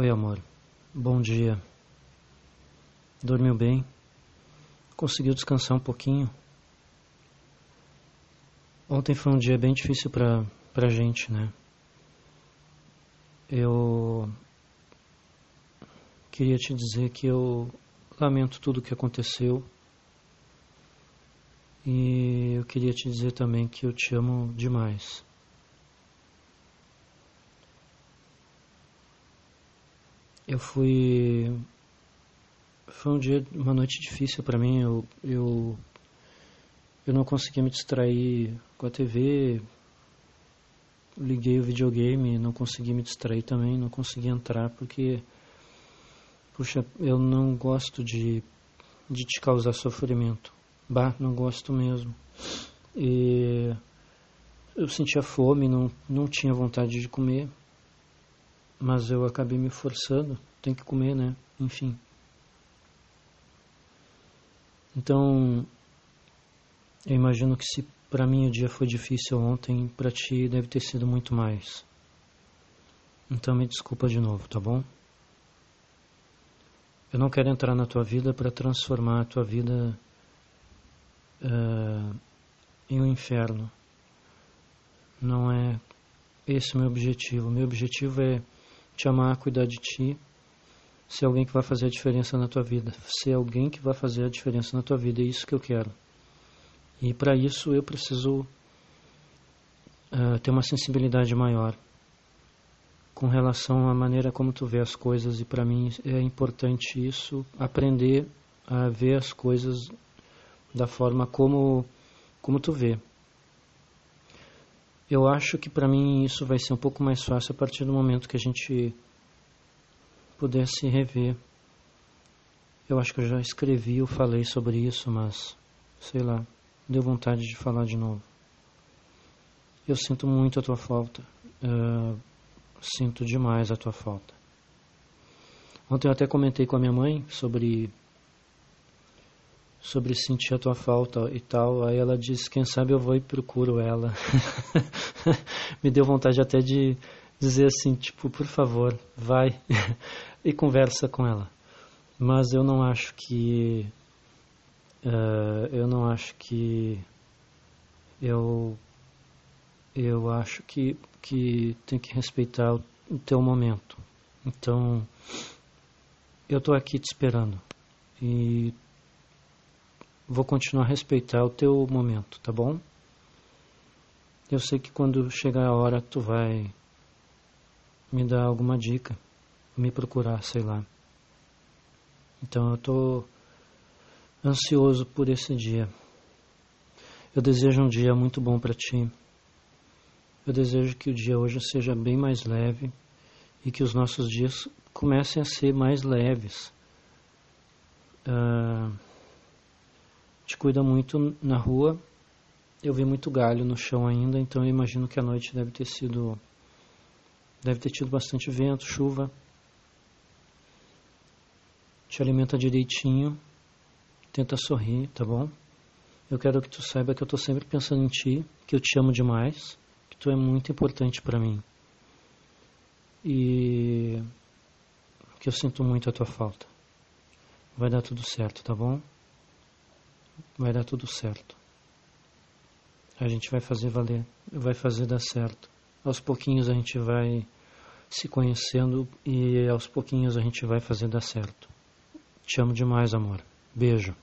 Oi, amor. Bom dia. Dormiu bem? Conseguiu descansar um pouquinho? Ontem foi um dia bem difícil pra, pra gente, né? Eu queria te dizer que eu lamento tudo o que aconteceu. E eu queria te dizer também que eu te amo demais. Eu fui. Foi um dia, uma noite difícil para mim. Eu, eu, eu não conseguia me distrair com a TV. Liguei o videogame, não consegui me distrair também, não consegui entrar porque. Puxa, eu não gosto de, de te causar sofrimento. Bah, não gosto mesmo. E eu sentia fome, não, não tinha vontade de comer mas eu acabei me forçando, tem que comer, né? Enfim. Então, eu imagino que se para mim o dia foi difícil ontem, para ti deve ter sido muito mais. Então me desculpa de novo, tá bom? Eu não quero entrar na tua vida para transformar a tua vida uh, em um inferno. Não é esse o meu objetivo. Meu objetivo é te amar, cuidar de ti, ser alguém que vai fazer a diferença na tua vida, ser alguém que vai fazer a diferença na tua vida, é isso que eu quero. E para isso eu preciso uh, ter uma sensibilidade maior com relação à maneira como tu vê as coisas e para mim é importante isso, aprender a ver as coisas da forma como como tu vê. Eu acho que para mim isso vai ser um pouco mais fácil a partir do momento que a gente pudesse rever. Eu acho que eu já escrevi ou falei sobre isso, mas sei lá, deu vontade de falar de novo. Eu sinto muito a tua falta. Uh, sinto demais a tua falta. Ontem eu até comentei com a minha mãe sobre sobre sentir a tua falta e tal. Aí ela disse, quem sabe eu vou e procuro ela. Me deu vontade até de dizer assim, tipo, por favor, vai e conversa com ela. Mas eu não acho que uh, eu não acho que eu eu acho que que tem que respeitar o, o teu momento. Então eu estou aqui te esperando e vou continuar a respeitar o teu momento, tá bom? Eu sei que quando chegar a hora tu vai me dar alguma dica, me procurar, sei lá. Então eu tô ansioso por esse dia. Eu desejo um dia muito bom para ti. Eu desejo que o dia hoje seja bem mais leve e que os nossos dias comecem a ser mais leves. Uh, cuida muito na rua. Eu vi muito galho no chão ainda, então eu imagino que a noite deve ter sido. Deve ter tido bastante vento, chuva. Te alimenta direitinho. Tenta sorrir, tá bom? Eu quero que tu saiba que eu estou sempre pensando em ti, que eu te amo demais, que tu é muito importante para mim. E que eu sinto muito a tua falta. Vai dar tudo certo, tá bom? Vai dar tudo certo. A gente vai fazer valer, vai fazer dar certo. Aos pouquinhos a gente vai se conhecendo e aos pouquinhos a gente vai fazer dar certo. Te amo demais, amor. Beijo.